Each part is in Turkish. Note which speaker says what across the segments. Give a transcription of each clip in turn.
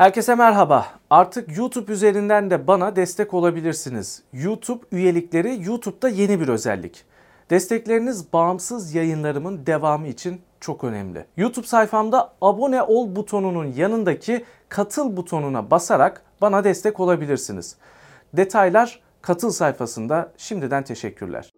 Speaker 1: Herkese merhaba. Artık YouTube üzerinden de bana destek olabilirsiniz. YouTube üyelikleri YouTube'da yeni bir özellik. Destekleriniz bağımsız yayınlarımın devamı için çok önemli. YouTube sayfamda abone ol butonunun yanındaki katıl butonuna basarak bana destek olabilirsiniz. Detaylar katıl sayfasında. Şimdiden teşekkürler.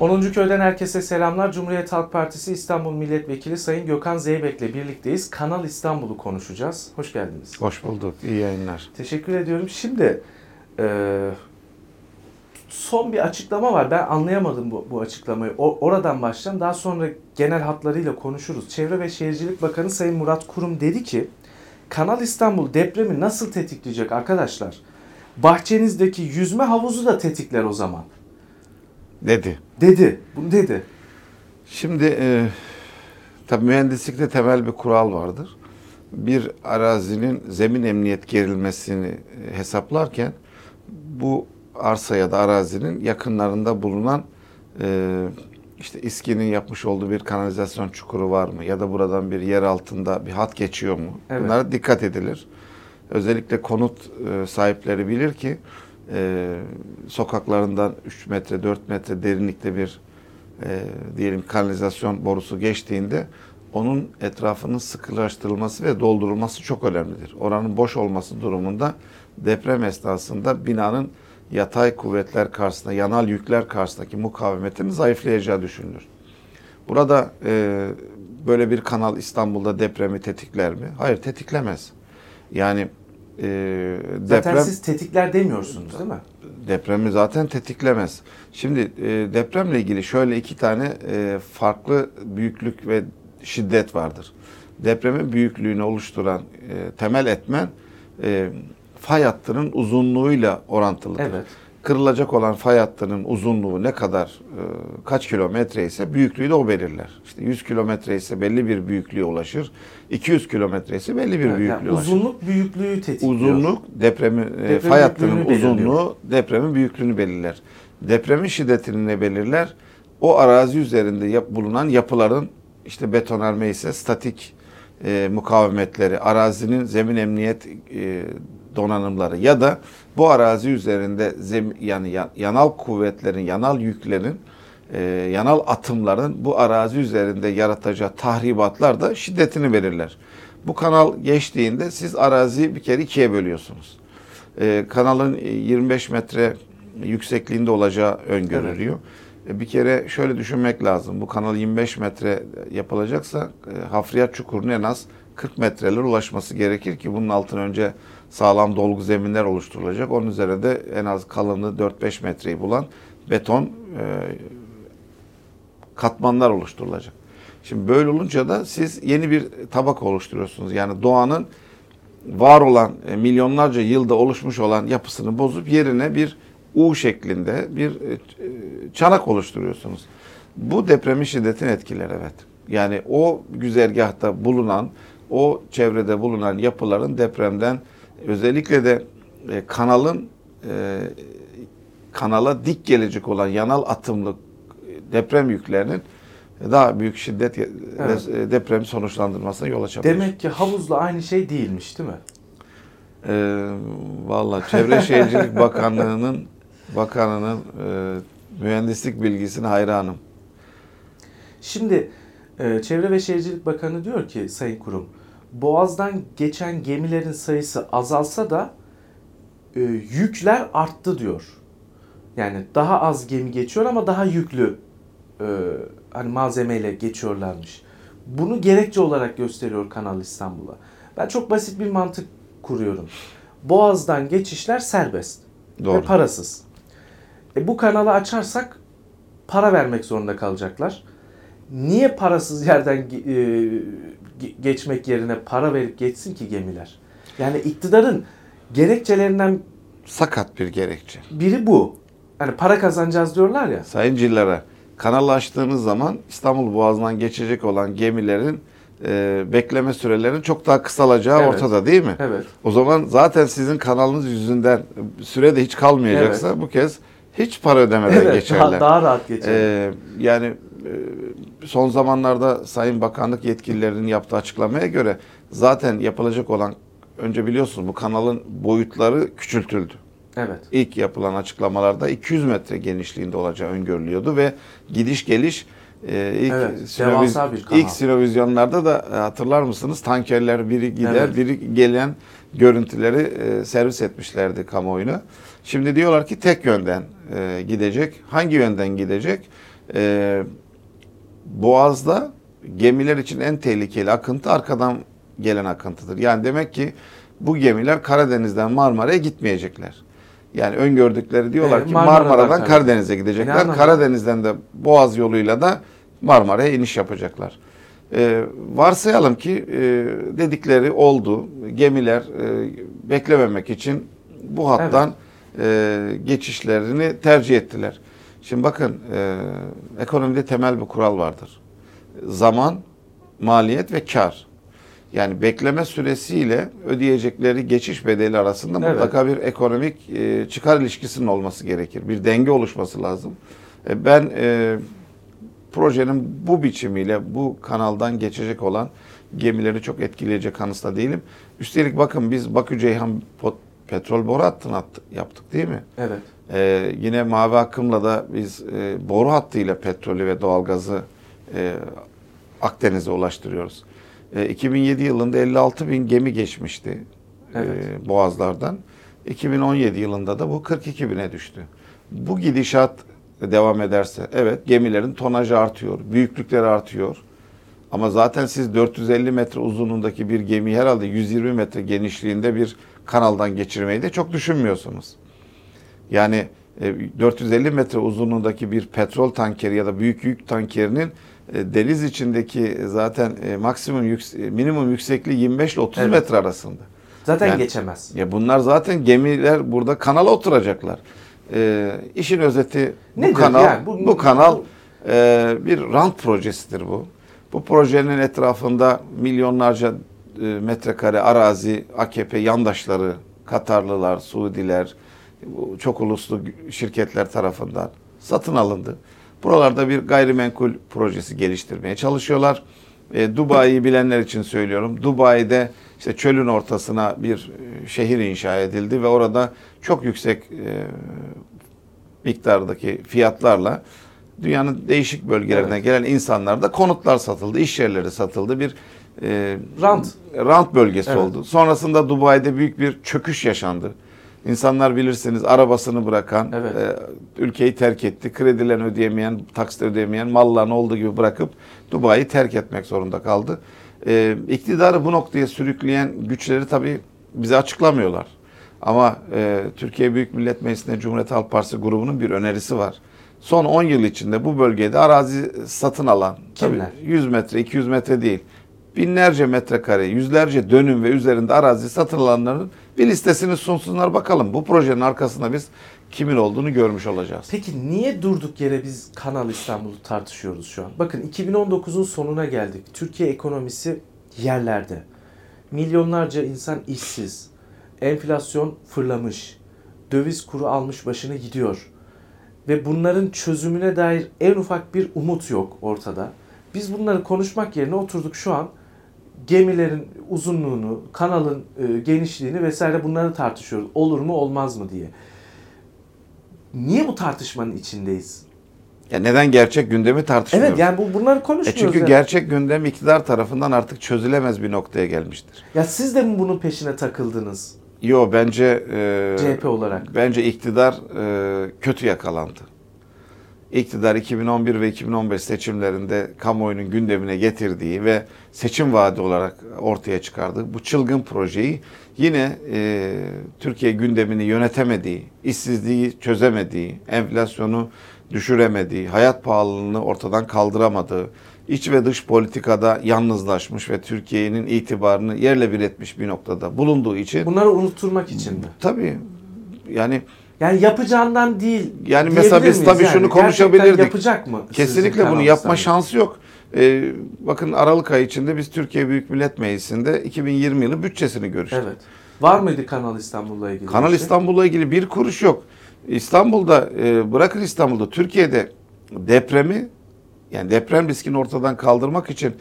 Speaker 1: 10. köyden herkese selamlar. Cumhuriyet Halk Partisi İstanbul Milletvekili Sayın Gökhan Zeybek'le birlikteyiz. Kanal İstanbul'u konuşacağız. Hoş geldiniz.
Speaker 2: Hoş bulduk. İyi yayınlar.
Speaker 1: Teşekkür ediyorum. Şimdi e, son bir açıklama var. Ben anlayamadım bu, bu açıklamayı. O, oradan başlayalım. Daha sonra genel hatlarıyla konuşuruz. Çevre ve Şehircilik Bakanı Sayın Murat Kurum dedi ki Kanal İstanbul depremi nasıl tetikleyecek arkadaşlar? Bahçenizdeki yüzme havuzu da tetikler o zaman.
Speaker 2: Dedi.
Speaker 1: Dedi. Bunu dedi.
Speaker 2: Şimdi e, tabii mühendislikte temel bir kural vardır. Bir arazinin zemin emniyet gerilmesini e, hesaplarken bu arsa ya da arazinin yakınlarında bulunan e, işte İSKİ'nin yapmış olduğu bir kanalizasyon çukuru var mı? Ya da buradan bir yer altında bir hat geçiyor mu?
Speaker 1: Evet.
Speaker 2: Bunlara dikkat edilir. Özellikle konut e, sahipleri bilir ki e, sokaklarından 3 metre 4 metre derinlikte bir e, diyelim kanalizasyon borusu geçtiğinde onun etrafının sıkılaştırılması ve doldurulması çok önemlidir. Oranın boş olması durumunda deprem esnasında binanın yatay kuvvetler karşısında, yanal yükler karşısındaki mukavemetinin zayıflayacağı düşünülür. Burada e, böyle bir kanal İstanbul'da depremi tetikler mi? Hayır tetiklemez. Yani e,
Speaker 1: Zaten
Speaker 2: deprem
Speaker 1: siz tetikler demiyorsunuz değil mi?
Speaker 2: depremi zaten tetiklemez. Şimdi e, depremle ilgili şöyle iki tane e, farklı büyüklük ve şiddet vardır. Depremin büyüklüğünü oluşturan e, temel etmen e, fay hattının uzunluğuyla orantılıdır.
Speaker 1: Evet.
Speaker 2: Kırılacak olan fay hattının uzunluğu ne kadar e, kaç kilometre ise büyüklüğü de o belirler. İşte 100 kilometre ise belli bir büyüklüğe ulaşır. 200 kilometre ise belli bir
Speaker 1: Yani
Speaker 2: büyüklüğe ulaşır.
Speaker 1: uzunluk büyüklüğü tetikliyor.
Speaker 2: Uzunluk depremi
Speaker 1: Depremin
Speaker 2: fay hattının uzunluğu depremin büyüklüğünü belirler. Depremin şiddetini ne belirler? O arazi üzerinde yap, bulunan yapıların işte betonarme ise statik e, mukavemetleri, arazinin zemin emniyet e, donanımları ya da bu arazi üzerinde zem, yani ya- yanal kuvvetlerin, yanal yüklerin, e, yanal atımların bu arazi üzerinde yaratacağı tahribatlar da şiddetini belirler. Bu kanal geçtiğinde siz araziyi bir kere ikiye bölüyorsunuz. E, kanalın e, 25 metre yüksekliğinde olacağı öngörülüyor. E, Bir kere şöyle düşünmek lazım. Bu kanal 25 metre yapılacaksa e, hafriyat çukuruna en az 40 metreler ulaşması gerekir ki bunun altına önce sağlam dolgu zeminler oluşturulacak. Onun üzerine de en az kalınlığı 4-5 metreyi bulan beton e, katmanlar oluşturulacak. Şimdi böyle olunca da siz yeni bir tabaka oluşturuyorsunuz. Yani doğanın var olan e, milyonlarca yılda oluşmuş olan yapısını bozup yerine bir U şeklinde bir e, e, çanak oluşturuyorsunuz. Bu depremin şiddetini etkiler evet. Yani o güzergahta bulunan, o çevrede bulunan yapıların depremden özellikle de e, kanalın e, kanala dik gelecek olan yanal atımlı e, deprem yüklerinin daha büyük şiddet ve
Speaker 1: Evet.
Speaker 2: e, deprem sonuçlandırmasına yol açabilir.
Speaker 1: Demek ki havuzla aynı şey değilmiş değil mi?
Speaker 2: Ee, Valla Çevre Şehircilik Bakanlığı'nın bakanının e, mühendislik bilgisine hayranım.
Speaker 1: Şimdi e, Çevre ve Şehircilik Bakanı diyor ki Sayın Kurum, Boğaz'dan geçen gemilerin sayısı azalsa da e, yükler arttı diyor. Yani daha az gemi geçiyor ama daha yüklü e, hani malzemeyle geçiyorlarmış. Bunu gerekçe olarak gösteriyor Kanal İstanbul'a. Ben çok basit bir mantık kuruyorum. Boğaz'dan geçişler serbest ve
Speaker 2: Doğru.
Speaker 1: parasız. E, bu kanalı açarsak para vermek zorunda kalacaklar. Niye parasız yerden e, geçmek yerine para verip geçsin ki gemiler? Yani iktidarın gerekçelerinden
Speaker 2: Sakat bir gerekçe.
Speaker 1: biri bu. Hani para kazanacağız diyorlar ya.
Speaker 2: Sayın Cillara, kanalı açtığınız zaman İstanbul Boğazı'ndan geçecek olan gemilerin e, bekleme sürelerinin çok daha kısalacağı
Speaker 1: Evet.
Speaker 2: ortada değil mi?
Speaker 1: Evet.
Speaker 2: O zaman zaten sizin kanalınız yüzünden süre de hiç kalmayacaksa bu kez hiç para ödemeden
Speaker 1: Evet,
Speaker 2: geçerler.
Speaker 1: daha, daha rahat geçer.
Speaker 2: Ee, yani e, son zamanlarda Sayın Bakanlık yetkililerinin yaptığı açıklamaya göre zaten yapılacak olan önce biliyorsunuz bu kanalın boyutları küçültüldü.
Speaker 1: Evet.
Speaker 2: İlk yapılan açıklamalarda 200 metre genişliğinde olacağı öngörülüyordu ve gidiş geliş e, ilk
Speaker 1: Evet,
Speaker 2: Sinoviz- ilk Sinovizyonlarda da e, hatırlar mısınız? Tankerler biri gider,
Speaker 1: Evet.
Speaker 2: biri gelen görüntüleri e, servis etmişlerdi kamuoyuna. Şimdi diyorlar ki tek yönden e, gidecek. Hangi yönden gidecek? E, Boğaz'da gemiler için en tehlikeli akıntı arkadan gelen akıntıdır. Yani demek ki bu gemiler Karadeniz'den Marmara'ya gitmeyecekler. Yani öngördükleri diyorlar
Speaker 1: Evet,
Speaker 2: ki
Speaker 1: Marmara'dan
Speaker 2: Marmara'dan
Speaker 1: Karadeniz.
Speaker 2: Karadeniz'e gidecekler. Karadeniz'den de Boğaz yoluyla da Marmara'ya iniş yapacaklar. Ee, varsayalım ki e, dedikleri oldu. Gemiler e, beklememek için bu hattan e, geçişlerini tercih ettiler. Şimdi bakın e, ekonomide temel bir kural vardır. Zaman, maliyet ve kar. Yani bekleme süresiyle ödeyecekleri geçiş bedeli arasında
Speaker 1: Evet.
Speaker 2: mutlaka bir ekonomik e, çıkar ilişkisinin olması gerekir. Bir denge oluşması lazım. E, ben e, projenin bu biçimiyle bu kanaldan geçecek olan gemileri çok etkileyecek kanısda değilim. Üstelik bakın biz Bakü Ceyhan petrol boru hattını attık, yaptık değil mi?
Speaker 1: Evet.
Speaker 2: Ee, yine Mavi Akım'la da biz e, boru hattıyla petrolü ve doğalgazı e, Akdeniz'e ulaştırıyoruz. E, 2007 yılında 56 bin gemi geçmişti
Speaker 1: Evet.
Speaker 2: e, boğazlardan. 2017 yılında da bu 42 bine düştü. Bu gidişat devam ederse evet gemilerin tonajı artıyor, büyüklükleri artıyor. Ama zaten siz 450 metre uzunluğundaki bir gemiyi herhalde 120 metre genişliğinde bir kanaldan geçirmeyi de çok düşünmüyorsunuz. Yani e, 450 metre uzunluğundaki bir petrol tankeri ya da büyük yük tankerinin e, deniz içindeki zaten e, maksimum yüks- e, minimum yüksekliği 25 ile 30
Speaker 1: Evet.
Speaker 2: metre arasında.
Speaker 1: Zaten
Speaker 2: Yani-
Speaker 1: geçemez.
Speaker 2: Ya bunlar zaten gemiler burada kanala oturacaklar. E, işin özeti bu
Speaker 1: Nedir
Speaker 2: kanal
Speaker 1: yani? Bu-
Speaker 2: bu, kanal e, bir rant projesidir bu. Bu projenin etrafında milyonlarca e, metrekare arazi AKP yandaşları, Katarlılar, Suudiler, çok uluslu şirketler tarafından satın alındı. Buralarda bir gayrimenkul projesi geliştirmeye çalışıyorlar. E, Dubai'yi bilenler için söylüyorum. Dubai'de işte çölün ortasına bir e, şehir inşa edildi ve orada çok yüksek e, miktardaki fiyatlarla dünyanın değişik bölgelerine
Speaker 1: Evet.
Speaker 2: gelen insanlarda konutlar satıldı, iş yerleri satıldı. Bir e,
Speaker 1: Rant.
Speaker 2: rant bölgesi
Speaker 1: Evet.
Speaker 2: oldu. Sonrasında Dubai'de büyük bir çöküş yaşandı. İnsanlar bilirsiniz arabasını bırakan,
Speaker 1: Evet.
Speaker 2: e, ülkeyi terk etti. Kredilerini ödeyemeyen, taksit ödeyemeyen, mallarını olduğu gibi bırakıp Dubai'yi terk etmek zorunda kaldı. E, iktidarı bu noktaya sürükleyen güçleri tabii bize açıklamıyorlar. Ama e, Türkiye Büyük Millet Meclisi'nde Cumhuriyet Halk Partisi grubunun bir önerisi var. Son 10 yıl içinde bu bölgede arazi satın alan, tabii
Speaker 1: Kimler?
Speaker 2: 100 metre, 200 metre değil, binlerce metrekare, yüzlerce dönüm ve üzerinde arazi satın alanların bir listesini sunsunlar bakalım. Bu projenin arkasında biz kimin olduğunu görmüş olacağız.
Speaker 1: Peki niye durduk yere biz Kanal İstanbul'u tartışıyoruz şu an? Bakın 2019'un sonuna geldik. Türkiye ekonomisi yerlerde. Milyonlarca insan işsiz. Enflasyon fırlamış. Döviz kuru almış başını gidiyor. Ve bunların çözümüne dair en ufak bir umut yok ortada. Biz bunları konuşmak yerine oturduk şu an gemilerin uzunluğunu, kanalın e, genişliğini vesaire bunları tartışıyoruz. Olur mu olmaz mı diye. Niye bu tartışmanın içindeyiz?
Speaker 2: Ya neden gerçek gündemi tartışmıyoruz?
Speaker 1: Evet yani bu bunları
Speaker 2: E
Speaker 1: konuşmuyoruz.
Speaker 2: çünkü
Speaker 1: yani.
Speaker 2: gerçek gündem iktidar tarafından artık çözülemez bir noktaya gelmiştir.
Speaker 1: Ya siz de mi bunun peşine takıldınız
Speaker 2: Yo bence e,
Speaker 1: CHP olarak?
Speaker 2: bence iktidar e, kötü yakalandı. İktidar 2011 ve 2015 seçimlerinde kamuoyunun gündemine getirdiği ve seçim vaadi olarak ortaya çıkardığı bu çılgın projeyi yine e, Türkiye gündemini yönetemediği, işsizliği çözemediği, enflasyonu düşüremediği, hayat pahalılığını ortadan kaldıramadığı, iç ve dış politikada yalnızlaşmış ve Türkiye'nin itibarını yerle bir etmiş bir noktada bulunduğu için
Speaker 1: Bunları unutturmak için mi?
Speaker 2: tabii yani
Speaker 1: Yani yapacağından değil.
Speaker 2: Yani mesela biz tabii şunu
Speaker 1: Gerçekten
Speaker 2: konuşabilirdik.
Speaker 1: yapacak mı?
Speaker 2: Kesinlikle bunu
Speaker 1: Kanal
Speaker 2: yapma şansı yok. Ee, bakın Aralık ayı içinde biz Türkiye Büyük Millet Meclisi'nde 2020 yılı bütçesini görüştük.
Speaker 1: Evet. Var mıydı Kanal İstanbul'la ilgili?
Speaker 2: Kanal
Speaker 1: bir şey?
Speaker 2: İstanbul'la ilgili bir kuruş yok. İstanbul'da e, bırakın İstanbul'da Türkiye'de depremi Yani deprem riskini ortadan kaldırmak için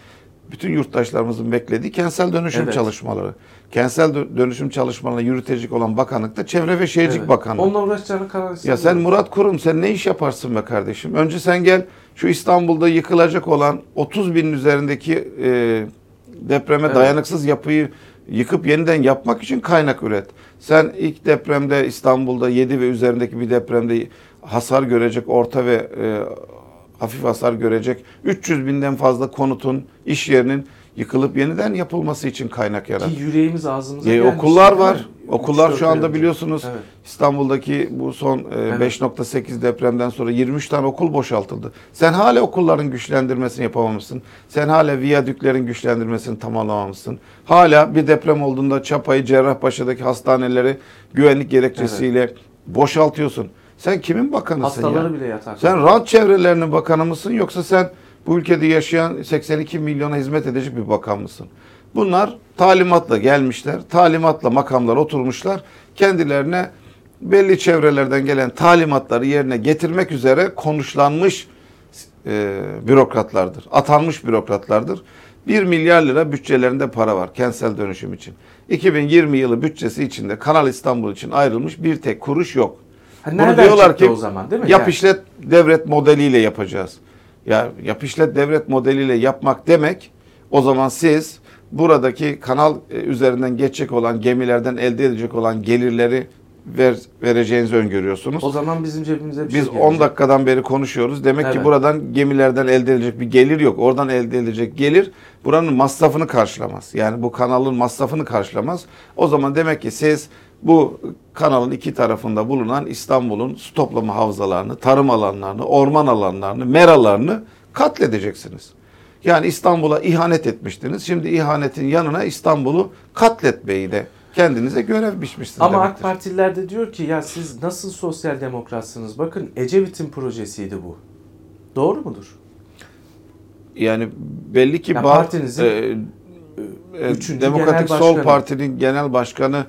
Speaker 2: bütün yurttaşlarımızın beklediği kentsel dönüşüm
Speaker 1: Evet.
Speaker 2: çalışmaları. Kentsel dö- dönüşüm çalışmalarını yürütecek olan bakanlık da Çevre ve Şehircilik
Speaker 1: Evet.
Speaker 2: Bakanlığı.
Speaker 1: Onunla uğraşacağını karar
Speaker 2: Ya sen Murat Kurum sen ne iş yaparsın be kardeşim? Önce sen gel şu İstanbul'da yıkılacak olan 30 binin üzerindeki e, depreme
Speaker 1: Evet.
Speaker 2: dayanıksız yapıyı yıkıp yeniden yapmak için kaynak üret. Sen ilk depremde İstanbul'da 7 ve üzerindeki bir depremde hasar görecek orta ve e, hafif hasar görecek 300 binden fazla konutun, iş yerinin yıkılıp yeniden yapılması için kaynak yarat.
Speaker 1: Ki yüreğimiz ağzımıza
Speaker 2: E, okullar
Speaker 1: mi?
Speaker 2: var. Okullar şu anda biliyorsunuz
Speaker 1: Evet.
Speaker 2: İstanbul'daki bu son e,
Speaker 1: Evet.
Speaker 2: 5.8 depremden sonra 23 tane okul boşaltıldı. Sen hala okulların güçlendirmesini yapamamışsın. Sen hala viyadüklerin güçlendirmesini tamamlamamışsın. Hala bir deprem olduğunda Çapa'yı, Cerrahpaşa'daki hastaneleri güvenlik gerekçesiyle boşaltıyorsun. Sen kimin bakanısın ya?
Speaker 1: Hastaları bile yatar.
Speaker 2: Sen rant çevrelerinin bakanı mısın yoksa sen bu ülkede yaşayan 82 milyona hizmet edecek bir bakan mısın? Bunlar talimatla gelmişler. Talimatla makamlar oturmuşlar. Kendilerine belli çevrelerden gelen talimatları yerine getirmek üzere konuşlanmış e, bürokratlardır. Atanmış bürokratlardır. 1 milyar lira bütçelerinde para var kentsel dönüşüm için. 2020 yılı bütçesi içinde Kanal İstanbul için ayrılmış bir tek kuruş yok.
Speaker 1: Ha,
Speaker 2: Bunu diyorlar ki
Speaker 1: o zaman değil mi?
Speaker 2: yap
Speaker 1: Yani-
Speaker 2: işlet devlet modeliyle yapacağız. Ya yap işlet devlet modeliyle yapmak demek o zaman siz buradaki kanal e, üzerinden geçecek olan gemilerden elde edecek olan gelirleri ver, vereceğinizi öngörüyorsunuz.
Speaker 1: O zaman bizim cebimize bir şey
Speaker 2: Biz
Speaker 1: gelecek.
Speaker 2: 10 dakikadan beri konuşuyoruz. Demek ki
Speaker 1: Evet.
Speaker 2: buradan gemilerden elde edilecek bir gelir yok. Oradan elde edilecek gelir buranın masrafını karşılamaz. Yani bu kanalın masrafını karşılamaz. O zaman demek ki siz bu kanalın iki tarafında bulunan İstanbul'un su toplama havzalarını, tarım alanlarını, orman alanlarını, meralarını katledeceksiniz. Yani İstanbul'a ihanet etmiştiniz. Şimdi ihanetin yanına İstanbul'u katletmeyi de kendinize görev biçmişsiniz
Speaker 1: Ama AK
Speaker 2: demektir.
Speaker 1: Partililer de diyor ki ya siz nasıl sosyal demokratsınız? Bakın Ecevit'in projesiydi bu. Doğru mudur?
Speaker 2: Yani belli ki
Speaker 1: Ya partinizin,
Speaker 2: e, e, Demokratik Sol. Parti'nin genel başkanı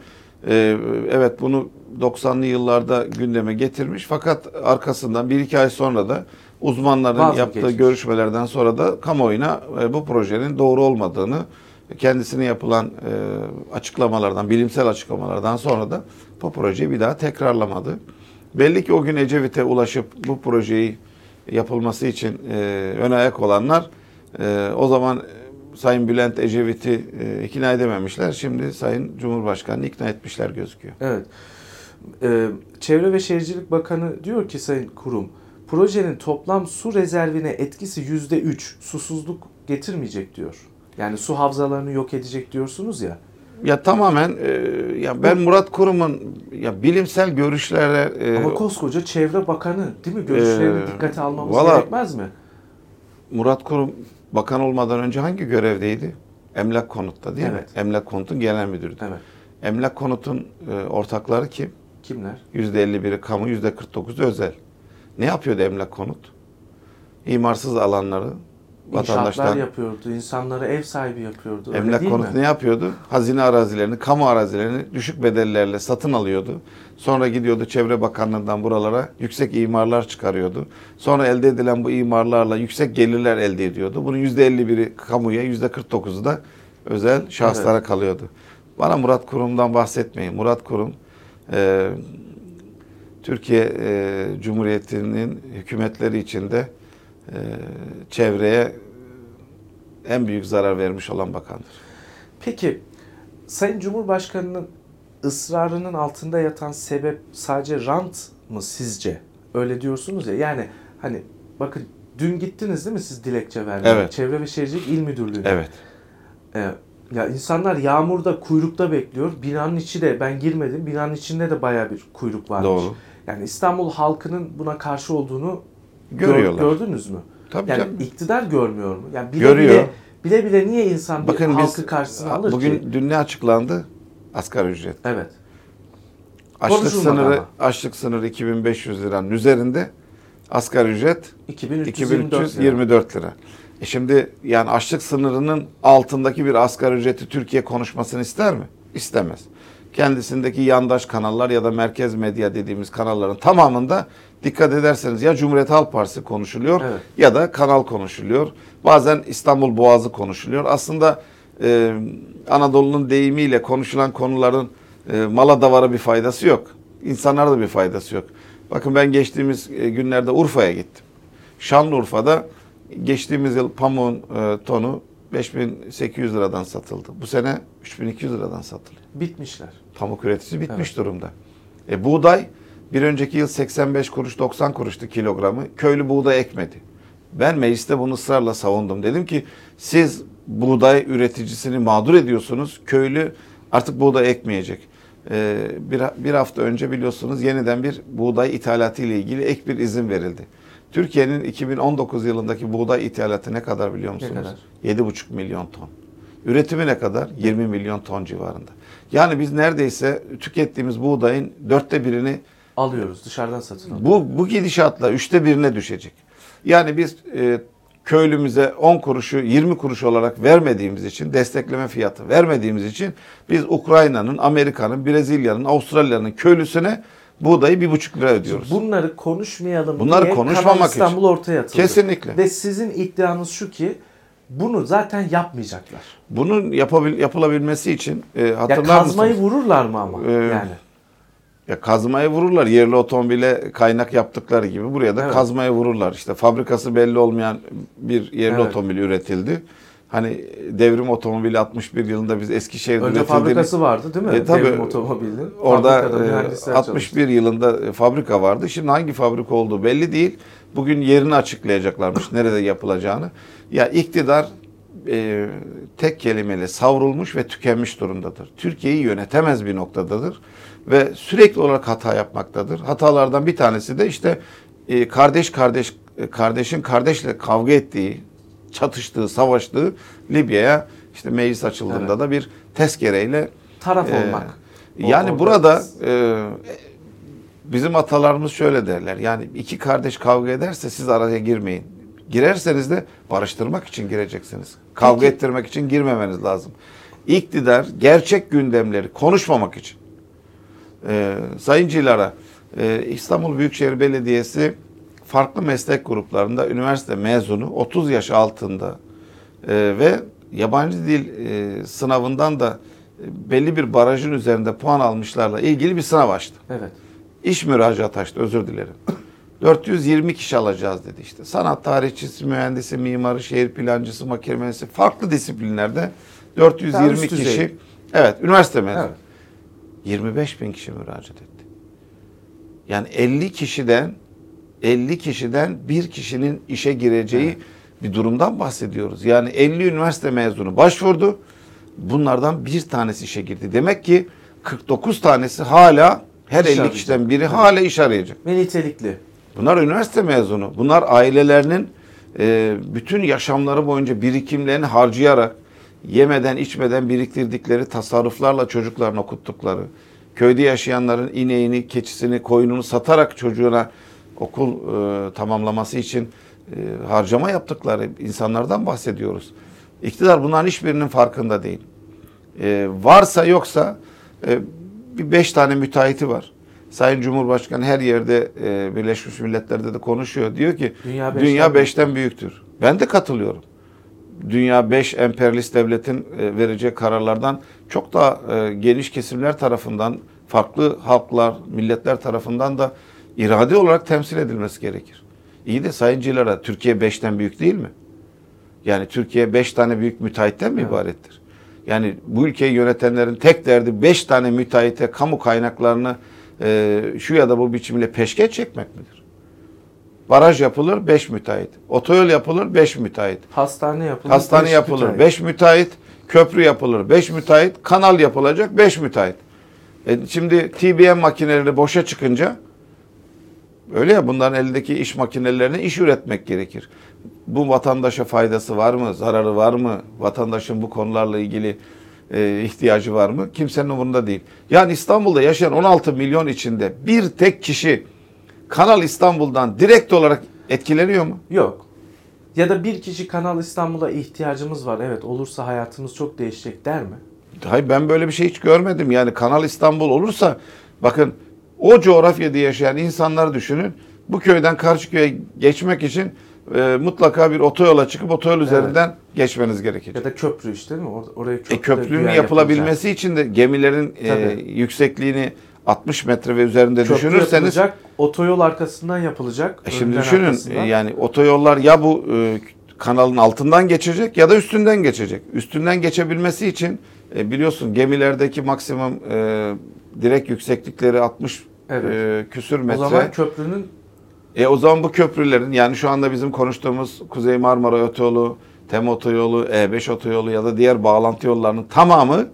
Speaker 2: evet bunu 90'lı yıllarda gündeme getirmiş fakat arkasından bir iki ay sonra da uzmanların
Speaker 1: Vazgeçmiş.
Speaker 2: yaptığı görüşmelerden sonra da kamuoyuna e, bu projenin doğru olmadığını kendisine yapılan e, açıklamalardan, bilimsel açıklamalardan sonra da bu projeyi bir daha tekrarlamadı. Belli ki o gün Ecevit'e ulaşıp bu projeyi yapılması için e, ön ayak olanlar o zaman Sayın Bülent Ecevit'i e, ikna edememişler. Şimdi Sayın Cumhurbaşkanı'nı ikna etmişler gözüküyor.
Speaker 1: Evet. Ee, Çevre ve Şehircilik Bakanı diyor ki Sayın Kurum, projenin toplam su rezervine etkisi yüzde üç, susuzluk getirmeyecek diyor. Yani su havzalarını yok edecek diyorsunuz ya.
Speaker 2: Ya tamamen e, ya ben Murat Kurum'un ya bilimsel görüşlere e,
Speaker 1: Ama koskoca Çevre Bakanı değil mi? Görüşlerini
Speaker 2: Ee,
Speaker 1: dikkate almamız
Speaker 2: valla-
Speaker 1: gerekmez mi?
Speaker 2: Murat Kurum bakan olmadan önce hangi görevdeydi? Emlak Konut'ta değil mi?
Speaker 1: Evet.
Speaker 2: Emlak Konut'un genel müdürüydü.
Speaker 1: Evet.
Speaker 2: Emlak Konut'un e, ortakları kim?
Speaker 1: Kimler?
Speaker 2: %51'i kamu, %49'u özel. Ne yapıyordu Emlak Konut? İmarsız alanları
Speaker 1: İnşaatlar
Speaker 2: vatandaştan
Speaker 1: yapıyordu, insanları ev sahibi yapıyordu.
Speaker 2: Emlak Konut
Speaker 1: mi?
Speaker 2: ne yapıyordu? Hazine arazilerini, kamu arazilerini düşük bedellerle satın alıyordu. Sonra gidiyordu Çevre Bakanlığı'ndan buralara yüksek imarlar çıkarıyordu. Sonra elde edilen bu imarlarla yüksek gelirler elde ediyordu. Bunun %51'i kamuya, %49'u da özel şahıslara kalıyordu. Bana Murat Kurum'dan bahsetmeyin. Murat Kurum e, Türkiye e, Cumhuriyeti'nin hükümetleri içinde e, çevreye en büyük zarar vermiş olan bakandır.
Speaker 1: Peki Sayın Cumhurbaşkanı'nın ısrarının altında yatan sebep sadece rant mı sizce? Öyle diyorsunuz ya. Yani hani bakın dün gittiniz değil mi siz dilekçe vermeye?
Speaker 2: Evet.
Speaker 1: Çevre ve Şehircilik İl Müdürlüğü'ne.
Speaker 2: Evet.
Speaker 1: Ee, ya insanlar yağmurda kuyrukta bekliyor. Binanın içi de ben girmedim. Binanın içinde de baya bir kuyruk varmış.
Speaker 2: Doğru.
Speaker 1: Yani İstanbul halkının buna karşı olduğunu gör-
Speaker 2: Görüyorlar.
Speaker 1: gördünüz mü?
Speaker 2: Tabii
Speaker 1: yani
Speaker 2: canım.
Speaker 1: iktidar görmüyor mu? Yani bile
Speaker 2: Görüyor.
Speaker 1: bile bile bile niye insan bir
Speaker 2: Bakın
Speaker 1: halkı
Speaker 2: biz
Speaker 1: karşısına alır
Speaker 2: bugün
Speaker 1: ki?
Speaker 2: dün ne açıklandı? Asgari ücret.
Speaker 1: Evet.
Speaker 2: Açlık sınırı
Speaker 1: ama.
Speaker 2: açlık sınırı 2500 liranın üzerinde. Asgari ücret
Speaker 1: 2324 lira.
Speaker 2: 2324 lira. E şimdi yani açlık sınırının altındaki bir asgari ücreti Türkiye konuşmasını ister mi? İstemez. kendisindeki yandaş kanallar ya da merkez medya dediğimiz kanalların tamamında dikkat ederseniz ya Cumhuriyet Halk Partisi konuşuluyor
Speaker 1: Evet.
Speaker 2: ya da kanal konuşuluyor. Bazen İstanbul Boğazı konuşuluyor. Aslında e, Anadolu'nun deyimiyle konuşulan konuların e, mala davara bir faydası yok. İnsanlara da bir faydası yok. Bakın ben geçtiğimiz e, günlerde Urfa'ya gittim. Şanlıurfa'da geçtiğimiz yıl pamuğun e, tonu 5800 liradan satıldı. Bu sene 3200 liradan satılıyor.
Speaker 1: Bitmişler.
Speaker 2: Pamuk üreticisi bitmiş durumda. E, buğday bir önceki yıl 85 kuruş 90 kuruştu kilogramı. Köylü buğday ekmedi. Ben mecliste bunu ısrarla savundum. Dedim ki siz buğday üreticisini mağdur ediyorsunuz. Köylü artık buğday ekmeyecek. E, bir, bir hafta önce biliyorsunuz yeniden bir buğday ithalatı ile ilgili ek bir izin verildi. Türkiye'nin 2019 yılındaki buğday ithalatı ne kadar biliyor musunuz?
Speaker 1: kadar?
Speaker 2: 7,5 milyon ton. Üretimi ne kadar? 20 milyon ton civarında. Yani biz neredeyse tükettiğimiz buğdayın dörtte birini
Speaker 1: Alıyoruz dışarıdan satın alıyoruz.
Speaker 2: bu, bu gidişatla üçte birine düşecek. Yani biz e, köylümüze 10 kuruşu 20 kuruş olarak vermediğimiz için destekleme fiyatı vermediğimiz için biz Ukrayna'nın, Amerika'nın, Brezilya'nın, Avustralya'nın köylüsüne buğdayı bir buçuk lira ödüyoruz.
Speaker 1: Bunları konuşmayalım
Speaker 2: Bunları
Speaker 1: diye
Speaker 2: konuşmamak
Speaker 1: Kanal İstanbul
Speaker 2: için.
Speaker 1: ortaya atıldı.
Speaker 2: Kesinlikle.
Speaker 1: Ve sizin iddianız şu ki bunu zaten yapmayacaklar.
Speaker 2: Bunun yapabil, yapılabilmesi için e,
Speaker 1: Ya
Speaker 2: hatırlar
Speaker 1: kazmayı
Speaker 2: mısınız?
Speaker 1: vururlar mı ama
Speaker 2: Ee,
Speaker 1: yani?
Speaker 2: Ya kazmaya vururlar. Yerli otomobile kaynak yaptıkları gibi buraya da
Speaker 1: Evet.
Speaker 2: kazmaya vururlar. İşte fabrikası belli olmayan bir yerli
Speaker 1: Evet.
Speaker 2: otomobil üretildi. Hani devrim otomobili 61 yılında biz Eskişehir'de
Speaker 1: Önce
Speaker 2: üretildiğini-
Speaker 1: fabrikası vardı değil mi?
Speaker 2: E, tabii.
Speaker 1: Devrim otomobilinin.
Speaker 2: Orada
Speaker 1: Fabrikada
Speaker 2: e,
Speaker 1: mühendisler
Speaker 2: 61 yılında e, fabrika vardı. Şimdi hangi fabrika olduğu belli değil. Bugün yerini açıklayacaklarmış nerede yapılacağını. Ya iktidar e, tek kelimeyle savrulmuş ve tükenmiş durumdadır. Türkiye'yi yönetemez bir noktadadır ve sürekli olarak hata yapmaktadır. Hatalardan bir tanesi de işte e, kardeş kardeş e, kardeşin kardeşle kavga ettiği, çatıştığı, savaştığı Libya'ya işte meclis açıldığında
Speaker 1: Evet.
Speaker 2: da bir tezkereyle
Speaker 1: Taraf
Speaker 2: ee,
Speaker 1: olmak. O-
Speaker 2: Yani
Speaker 1: orada-
Speaker 2: burada e, bizim atalarımız şöyle derler. Yani iki kardeş kavga ederse siz araya girmeyin. Girerseniz de barıştırmak için gireceksiniz. Kavga
Speaker 1: Peki.
Speaker 2: ettirmek için girmemeniz lazım. İktidar gerçek gündemleri konuşmamak için. E, Sayın Cilara, e, İstanbul Büyükşehir Belediyesi farklı meslek gruplarında üniversite mezunu 30 yaş altında e, ve yabancı dil e, sınavından da e, belli bir barajın üzerinde puan almışlarla ilgili bir sınav açtı.
Speaker 1: Evet.
Speaker 2: İş müracaat açtı özür dilerim. 420 kişi alacağız dedi işte. Sanat tarihçisi, mühendisi, mimarı, şehir plancısı, makine mühendisi farklı disiplinlerde
Speaker 1: Daha
Speaker 2: 420
Speaker 1: üst düzey.
Speaker 2: kişi evet üniversite mezunu.
Speaker 1: Evet.
Speaker 2: 25 bin kişi müracaat etti. Yani 50 kişiden 50 kişiden bir kişinin işe gireceği bir durumdan bahsediyoruz. Yani 50 üniversite mezunu başvurdu. Bunlardan bir tanesi işe girdi. Demek ki 49 tanesi hala her
Speaker 1: İş
Speaker 2: 50
Speaker 1: arayacak.
Speaker 2: kişiden biri
Speaker 1: Evet.
Speaker 2: hala iş arayacak.
Speaker 1: Ve nitelikli.
Speaker 2: Bunlar üniversite mezunu. Bunlar ailelerinin e, bütün yaşamları boyunca birikimlerini harcayarak yemeden içmeden biriktirdikleri tasarruflarla çocuklarını okuttukları, köyde yaşayanların ineğini, keçisini, koyununu satarak çocuğuna okul e, tamamlaması için e, harcama yaptıkları insanlardan bahsediyoruz. İktidar bunların hiçbirinin farkında değil. E, varsa yoksa e, bir beş tane müteahhiti var. Sayın Cumhurbaşkanı her yerde e, Birleşmiş Milletler'de de konuşuyor. Diyor ki
Speaker 1: Dünya
Speaker 2: dünya,
Speaker 1: beşten
Speaker 2: beşten büyüktür. Ben de katılıyorum. Dünya beş emperyalist devletin e, vereceği kararlardan çok daha e, geniş kesimler tarafından, farklı halklar, milletler tarafından da irade olarak temsil edilmesi gerekir. İyi de Sayın Cilara, Türkiye beşten büyük değil mi? Yani Türkiye beş tane büyük müteahhitten mi
Speaker 1: Evet.
Speaker 2: ibarettir? Yani bu ülkeyi yönetenlerin tek derdi beş tane müteahhite kamu kaynaklarını e, şu ya da bu biçimle peşkeş çekmek midir? Baraj yapılır beş müteahhit. Otoyol yapılır beş müteahhit.
Speaker 1: Hastane yapılır.
Speaker 2: Hastane
Speaker 1: beş
Speaker 2: yapılır
Speaker 1: müteahhit.
Speaker 2: beş müteahhit. Köprü yapılır beş müteahhit. Kanal yapılacak beş müteahhit. E, şimdi TBM makineleri boşa çıkınca öyle ya bunların elindeki iş makinelerine iş üretmek gerekir. Bu vatandaşa faydası var mı? Zararı var mı? Vatandaşın bu konularla ilgili e, ihtiyacı var mı? Kimsenin umurunda değil. Yani İstanbul'da yaşayan 16 milyon içinde bir tek kişi Kanal İstanbul'dan direkt olarak etkileniyor mu?
Speaker 1: Yok. Ya da bir kişi Kanal İstanbul'a ihtiyacımız var. Evet olursa hayatımız çok değişecek der mi?
Speaker 2: Hayır ben böyle bir şey hiç görmedim. Yani Kanal İstanbul olursa bakın o coğrafyada yaşayan insanlar düşünün. Bu köyden karşı köye geçmek için e, mutlaka bir otoyola çıkıp otoyol üzerinden geçmeniz gerekecek.
Speaker 1: Ya da köprü işte değil mi? Or- Oraya köprü
Speaker 2: E, köprünün yapılabilmesi için de gemilerin e, yüksekliğini 60 metre ve üzerinde
Speaker 1: köprü
Speaker 2: düşünürseniz
Speaker 1: yapılacak, otoyol arkasından yapılacak.
Speaker 2: e, şimdi düşünün
Speaker 1: arkasından.
Speaker 2: e, yani otoyollar ya bu e, kanalın altından geçecek ya da üstünden geçecek. Üstünden geçebilmesi için e, biliyorsun gemilerdeki maksimum e, direkt yükseklikleri 60
Speaker 1: Evet.
Speaker 2: e, küsür
Speaker 1: o
Speaker 2: metre.
Speaker 1: zaman köprünün
Speaker 2: E o zaman bu köprülerin yani şu anda bizim konuştuğumuz Kuzey Marmara Otoyolu, TEM Otoyolu, E5 Otoyolu ya da diğer bağlantı yollarının tamamı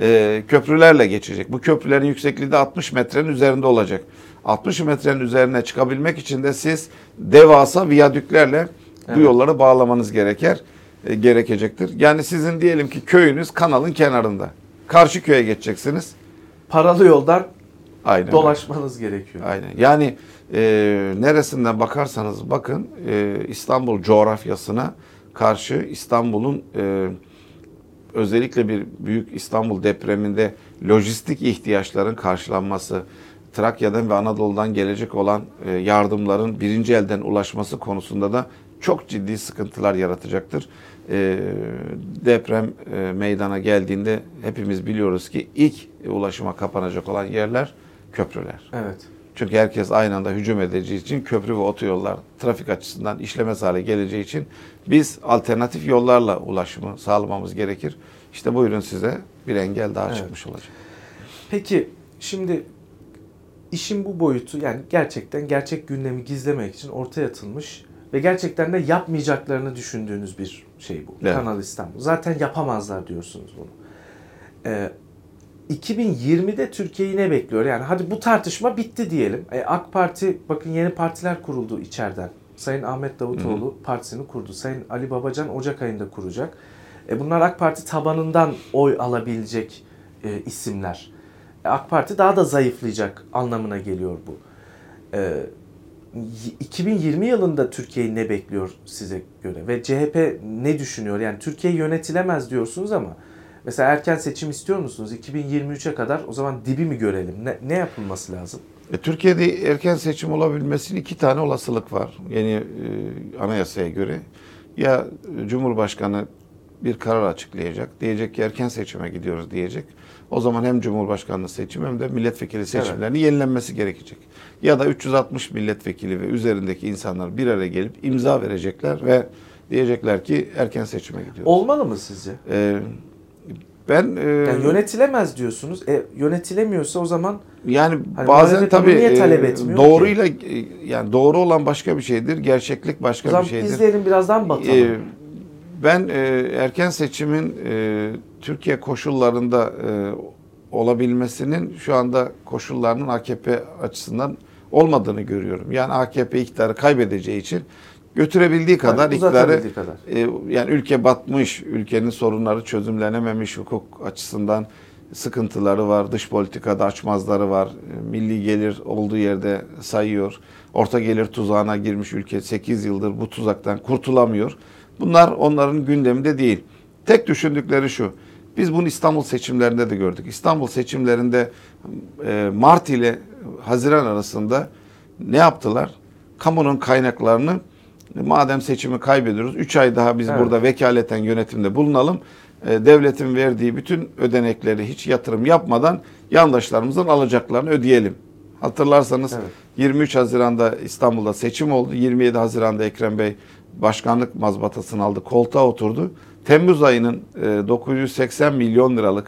Speaker 2: e, köprülerle geçecek. Bu köprülerin yüksekliği de 60 metrenin üzerinde olacak. 60 metrenin üzerine çıkabilmek için de siz devasa viyadüklerle bu
Speaker 1: Evet.
Speaker 2: yolları bağlamanız gereker, e, gerekecektir. Yani sizin diyelim ki köyünüz kanalın kenarında. Karşı köye geçeceksiniz.
Speaker 1: paralı yoldan
Speaker 2: Aynen.
Speaker 1: dolaşmanız gerekiyor.
Speaker 2: Aynen. Yani e, neresinden bakarsanız bakın e, İstanbul coğrafyasına karşı İstanbul'un e, özellikle bir büyük İstanbul depreminde lojistik ihtiyaçların karşılanması, Trakya'dan ve Anadolu'dan gelecek olan e, yardımların birinci elden ulaşması konusunda da çok ciddi sıkıntılar yaratacaktır. E, deprem e, meydana geldiğinde hepimiz biliyoruz ki ilk ulaşıma kapanacak olan yerler köprüler.
Speaker 1: Evet.
Speaker 2: Çünkü herkes aynı anda hücum edeceği için köprü ve otoyollar trafik açısından işlemez hale geleceği için biz alternatif yollarla ulaşımı sağlamamız gerekir. İşte buyurun size bir engel daha
Speaker 1: Evet.
Speaker 2: çıkmış olacak.
Speaker 1: Peki şimdi işin bu boyutu yani gerçekten gerçek gündemi gizlemek için ortaya atılmış ve gerçekten de yapmayacaklarını düşündüğünüz bir şey bu.
Speaker 2: Evet.
Speaker 1: Kanal İstanbul. Zaten yapamazlar diyorsunuz bunu. Ee, 2020'de Türkiye'yi ne bekliyor? Yani hadi bu tartışma bitti diyelim. E, AK Parti bakın yeni partiler kuruldu içeriden. Sayın Ahmet Davutoğlu partisini kurdu. Sayın Ali Babacan Ocak ayında kuracak. E, bunlar AK Parti tabanından oy alabilecek e, isimler. E, AK Parti daha da zayıflayacak anlamına geliyor bu. E, y- 2020 yılında Türkiye'yi ne bekliyor size göre ve CHP ne düşünüyor? Yani Türkiye yönetilemez diyorsunuz ama mesela erken seçim istiyor musunuz? 2023'e kadar o zaman dibi mi görelim? Ne, ne yapılması lazım?
Speaker 2: E, Türkiye'de erken seçim olabilmesinin iki tane olasılık var yeni e, anayasaya göre. Ya Cumhurbaşkanı bir karar açıklayacak. Diyecek ki erken seçime gidiyoruz diyecek. O zaman hem Cumhurbaşkanlığı seçimi hem de milletvekili seçimlerinin yenilenmesi gerekecek. Ya da 360 milletvekili ve üzerindeki insanlar bir araya gelip imza verecekler ve diyecekler ki erken seçime gidiyoruz.
Speaker 1: Olmalı mı sizce?
Speaker 2: E, ben e,
Speaker 1: Yani yönetilemez diyorsunuz. E, yönetilemiyorsa o zaman
Speaker 2: Yani
Speaker 1: Hani
Speaker 2: bazen tabii
Speaker 1: niye
Speaker 2: e,
Speaker 1: talep etmiyor
Speaker 2: doğruyla e, yani doğru olan başka bir şeydir, gerçeklik
Speaker 1: o
Speaker 2: başka
Speaker 1: zaman
Speaker 2: bir şeydir.
Speaker 1: izleyelim birazdan batalım.
Speaker 2: E, ben e, erken seçimin e, Türkiye koşullarında e, olabilmesinin şu anda koşullarının AKP açısından olmadığını görüyorum. Yani AKP iktidarı kaybedeceği için götürebildiği kadar
Speaker 1: Yani
Speaker 2: iktidarı
Speaker 1: kadar.
Speaker 2: e, yani ülke batmış, ülkenin sorunları çözümlenememiş, hukuk açısından sıkıntıları var, dış politikada açmazları var, e, milli gelir olduğu yerde sayıyor, orta gelir tuzağına girmiş ülke 8 yıldır bu tuzaktan kurtulamıyor. Bunlar onların gündeminde değil. Tek düşündükleri şu, biz bunu İstanbul seçimlerinde de gördük. İstanbul seçimlerinde e, Mart ile Haziran arasında ne yaptılar? Kamunun kaynaklarını madem seçimi kaybediyoruz 3 ay daha biz
Speaker 1: Evet.
Speaker 2: burada vekaleten yönetimde bulunalım. E, devletin verdiği bütün ödenekleri hiç yatırım yapmadan yandaşlarımızın alacaklarını ödeyelim. Hatırlarsanız
Speaker 1: Evet.
Speaker 2: 23 Haziran'da İstanbul'da seçim oldu. 27 Haziran'da Ekrem Bey başkanlık mazbatasını aldı. Koltuğa oturdu. Temmuz ayının e, 980 milyon liralık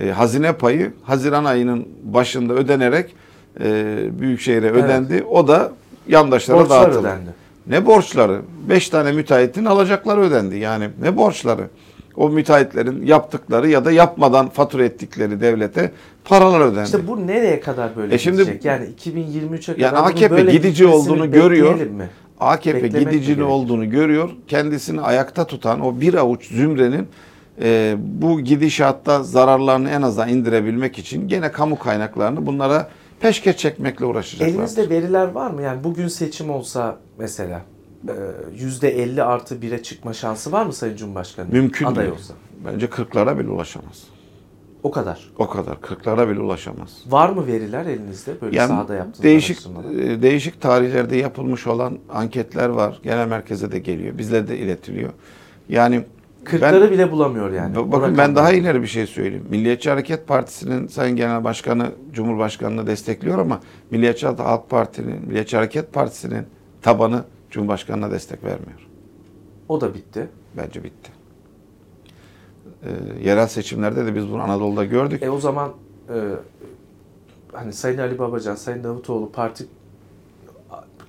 Speaker 2: e, hazine payı Haziran ayının başında ödenerek e, Büyükşehir'e ödendi. O da yandaşlara
Speaker 1: Borçlar
Speaker 2: dağıtıldı.
Speaker 1: ödendi.
Speaker 2: Ne borçları? Beş tane müteahhitin alacakları ödendi. Yani ne borçları? O müteahhitlerin yaptıkları ya da yapmadan fatura ettikleri devlete paralar ödendi.
Speaker 1: İşte bu nereye kadar böyle
Speaker 2: E şimdi-
Speaker 1: gidecek? Yani 2023'e kadar
Speaker 2: Yani AKP
Speaker 1: böyle
Speaker 2: gidici olduğunu görüyor.
Speaker 1: mi?
Speaker 2: AKP
Speaker 1: Beklemek
Speaker 2: gidicili olduğunu görüyor. Kendisini ayakta tutan o bir avuç zümrenin e, bu gidişatta zararlarını en aza indirebilmek için gene kamu kaynaklarını bunlara peşkeş çekmekle uğraşacaklar.
Speaker 1: Elinizde veriler var mı? Yani bugün seçim olsa mesela e, %50 artı 1'e çıkma şansı var mı Sayın Cumhurbaşkanı?
Speaker 2: Mümkün
Speaker 1: Aday
Speaker 2: değil.
Speaker 1: olsa.
Speaker 2: Bence 40'lara bile ulaşamaz.
Speaker 1: O kadar.
Speaker 2: O kadar. Kırklara bile ulaşamaz.
Speaker 1: Var mı veriler elinizde böyle
Speaker 2: Yani
Speaker 1: sahada yaptığınız
Speaker 2: değişik
Speaker 1: araştırmalar?
Speaker 2: e, değişik tarihlerde yapılmış olan anketler var. Genel merkeze de geliyor. Bizlere de iletiliyor. Yani
Speaker 1: Kırkları bile bulamıyor yani.
Speaker 2: Bakın ben daha ileri bir şey söyleyeyim. Milliyetçi Hareket Partisi'nin Sayın Genel Başkanı Cumhurbaşkanı'nı destekliyor ama Milliyetçi Halk Parti'nin, Milliyetçi Hareket Partisi'nin tabanı Cumhurbaşkanı'na destek vermiyor.
Speaker 1: O da bitti.
Speaker 2: Bence bitti. Ee, yerel seçimlerde de biz bunu Anadolu'da gördük.
Speaker 1: E o zaman e, hani Sayın Ali Babacan, Sayın Davutoğlu parti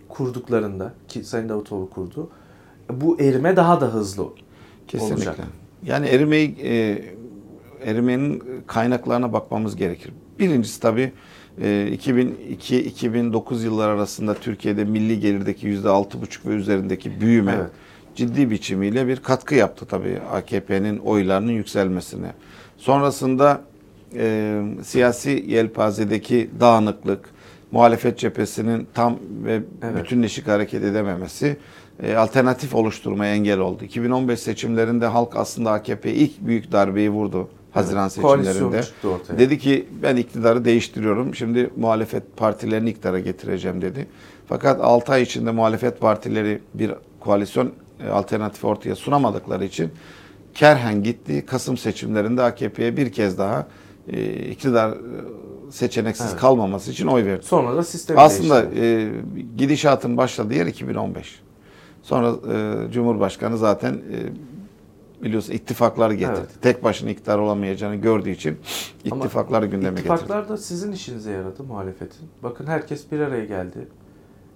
Speaker 1: kurduklarında ki Sayın Davutoğlu kurdu. Bu erime daha da hızlı
Speaker 2: Kesinlikle.
Speaker 1: olacak.
Speaker 2: Yani erimeyi, e, erimenin kaynaklarına bakmamız gerekir. Birincisi tabii e, 2002-2009 yıllar arasında Türkiye'de milli gelirdeki %6,5 ve üzerindeki büyüme
Speaker 1: Evet.
Speaker 2: ciddi biçimiyle bir katkı yaptı tabii AKP'nin oylarının yükselmesine. Sonrasında e, siyasi yelpazedeki dağınıklık, muhalefet cephesinin tam ve
Speaker 1: Evet.
Speaker 2: bütünleşik hareket edememesi e, alternatif oluşturmaya engel oldu. 2015 seçimlerinde halk aslında AKP'ye ilk büyük darbeyi vurdu Haziran
Speaker 1: Koalisyon
Speaker 2: seçimlerinde. Dedi ki ben iktidarı değiştiriyorum. Şimdi muhalefet partilerini iktidara getireceğim dedi. Fakat 6 ay içinde muhalefet partileri bir koalisyon e, alternatifi ortaya sunamadıkları için kerhen gitti. Kasım seçimlerinde AKP'ye bir kez daha e, iktidar seçeneksiz
Speaker 1: Evet.
Speaker 2: kalmaması için oy verdi.
Speaker 1: Sonra da sistemi
Speaker 2: Aslında
Speaker 1: değişti.
Speaker 2: e, gidişatın başladığı yer 2015. Sonra e, Cumhurbaşkanı zaten e, biliyorsun ittifaklar getirdi.
Speaker 1: Evet.
Speaker 2: Tek başına iktidar olamayacağını gördüğü için
Speaker 1: Ama
Speaker 2: ittifakları gündeme getirdi.
Speaker 1: İttifaklar da sizin işinize yaradı muhalefetin. Bakın herkes bir araya geldi.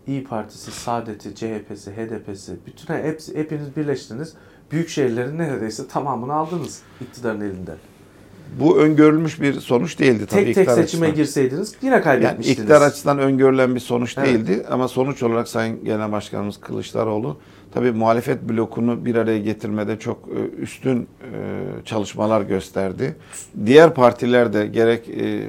Speaker 1: İyi Partisi, Saadet'i, CHP'si, HDP'si, bütün hepsi, hepiniz birleştiniz. Büyük şehirlerin neredeyse tamamını aldınız iktidarın elinden.
Speaker 2: Bu öngörülmüş bir sonuç değildi tabii
Speaker 1: tek tek seçime
Speaker 2: açısından.
Speaker 1: girseydiniz yine
Speaker 2: Yani
Speaker 1: kaybetmiştiniz.
Speaker 2: iktidar açısından öngörülen bir sonuç
Speaker 1: Evet.
Speaker 2: değildi ama sonuç olarak Sayın Genel Başkanımız Kılıçdaroğlu tabii muhalefet blokunu bir araya getirmede çok e, üstün e, çalışmalar gösterdi. Diğer partiler de gerek e,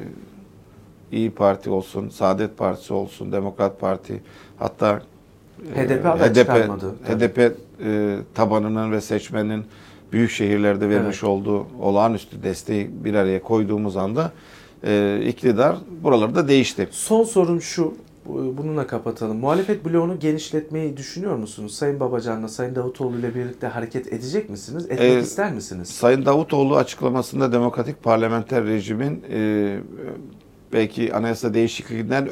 Speaker 2: İyi Parti olsun, Saadet Partisi olsun, Demokrat Parti hatta
Speaker 1: HDP çıkarmadı.
Speaker 2: HDP e, tabanının ve seçmenin büyük şehirlerde vermiş
Speaker 1: Evet.
Speaker 2: olduğu olağanüstü desteği bir araya koyduğumuz anda e, iktidar buraları da değişti.
Speaker 1: Son sorum şu. bu- Bununla kapatalım. Muhalefet bloğunu genişletmeyi düşünüyor musunuz? Sayın Babacan'la Sayın Davutoğlu ile birlikte hareket edecek misiniz? Etmek
Speaker 2: Ee,
Speaker 1: ister misiniz?
Speaker 2: Sayın Davutoğlu açıklamasında demokratik parlamenter rejimin e, belki anayasa değişikliğinden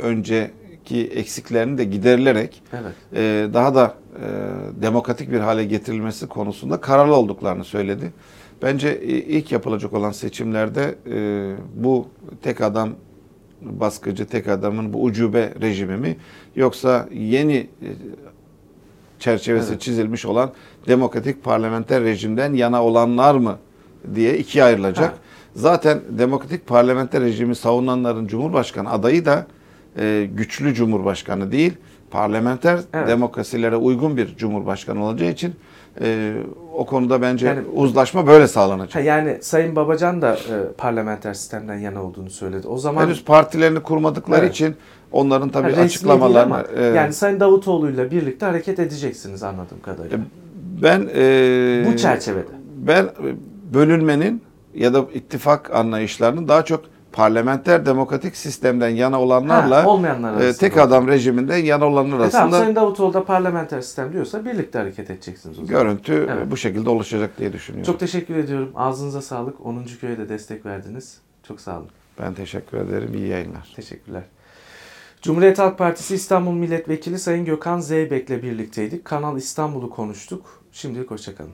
Speaker 2: önceki eksiklerini de giderilerek
Speaker 1: Evet.
Speaker 2: e, daha da e, demokratik bir hale getirilmesi konusunda kararlı olduklarını söyledi. Bence e, ilk yapılacak olan seçimlerde e, bu tek adam baskıcı tek adamın bu ucube rejimi mi yoksa yeni e, çerçevesi
Speaker 1: Evet.
Speaker 2: çizilmiş olan demokratik parlamenter rejimden yana olanlar mı diye ikiye ayrılacak.
Speaker 1: Ha.
Speaker 2: Zaten demokratik parlamenter rejimi savunanların cumhurbaşkanı adayı da e, güçlü cumhurbaşkanı değil, parlamenter
Speaker 1: Evet.
Speaker 2: demokrasilere uygun bir cumhurbaşkanı olacağı için e, o konuda bence
Speaker 1: Yani-
Speaker 2: uzlaşma böyle sağlanacak.
Speaker 1: Ha, yani Sayın Babacan da e, parlamenter sistemden yana olduğunu söyledi. O zaman
Speaker 2: Henüz partilerini kurmadıkları
Speaker 1: Evet.
Speaker 2: için onların
Speaker 1: Ha,
Speaker 2: tabii
Speaker 1: değil
Speaker 2: açıklamalarını
Speaker 1: ama
Speaker 2: e,
Speaker 1: yani Sayın Davutoğlu'yla birlikte hareket edeceksiniz anladığım kadarıyla.
Speaker 2: ben e,
Speaker 1: Bu çerçevede.
Speaker 2: ben bölünmenin ya da ittifak anlayışlarının daha çok parlamenter demokratik sistemden yana olanlarla
Speaker 1: Ha,
Speaker 2: e,
Speaker 1: arasında.
Speaker 2: tek adam rejiminden yana olanlar
Speaker 1: E tamam
Speaker 2: arasında
Speaker 1: Sayın Davutoğlu da parlamenter sistem diyorsa birlikte hareket edeceksiniz o zaman.
Speaker 2: görüntü
Speaker 1: Evet.
Speaker 2: bu şekilde oluşacak diye düşünüyorum.
Speaker 1: Çok teşekkür ediyorum. Ağzınıza sağlık. 10. köye de destek verdiniz. Çok sağ olun.
Speaker 2: ben teşekkür ederim. İyi yayınlar.
Speaker 1: Teşekkürler. Cumhuriyet Halk Partisi İstanbul Milletvekili Sayın Gökhan Zeybek'le birlikteydik. Kanal İstanbul'u konuştuk. Şimdilik hoşçakalın.